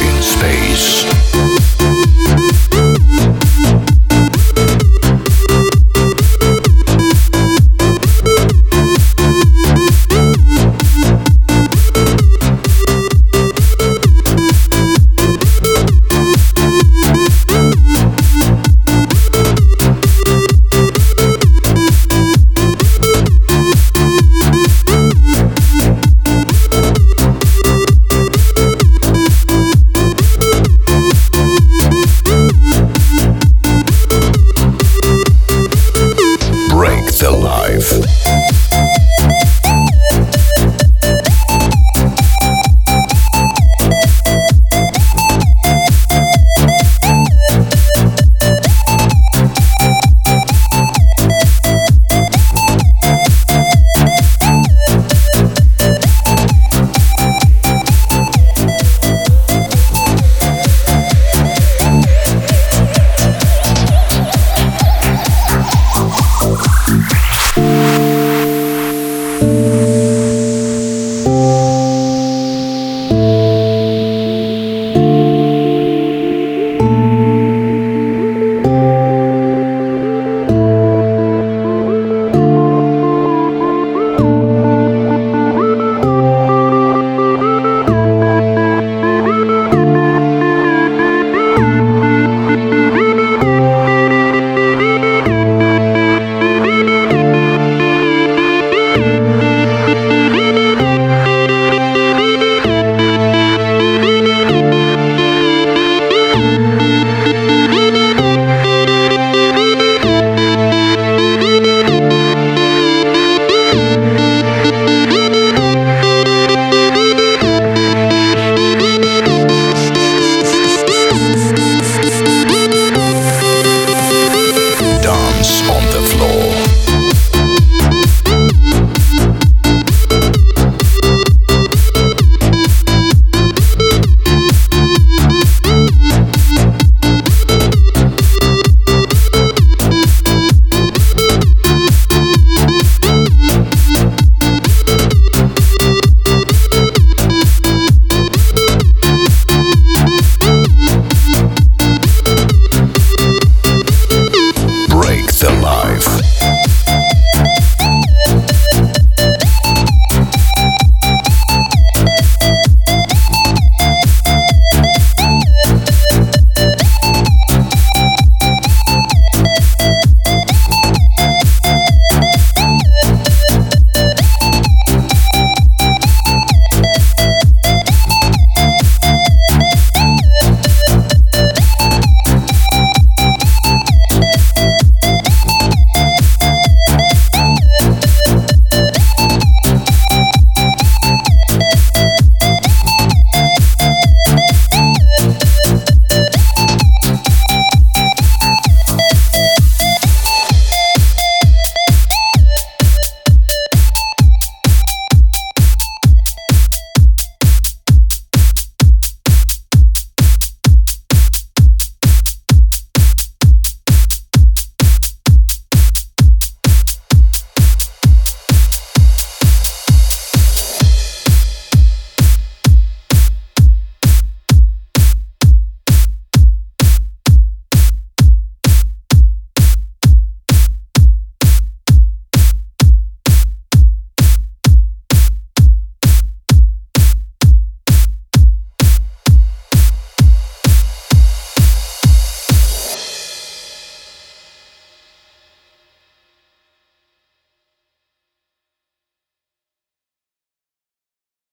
In Space.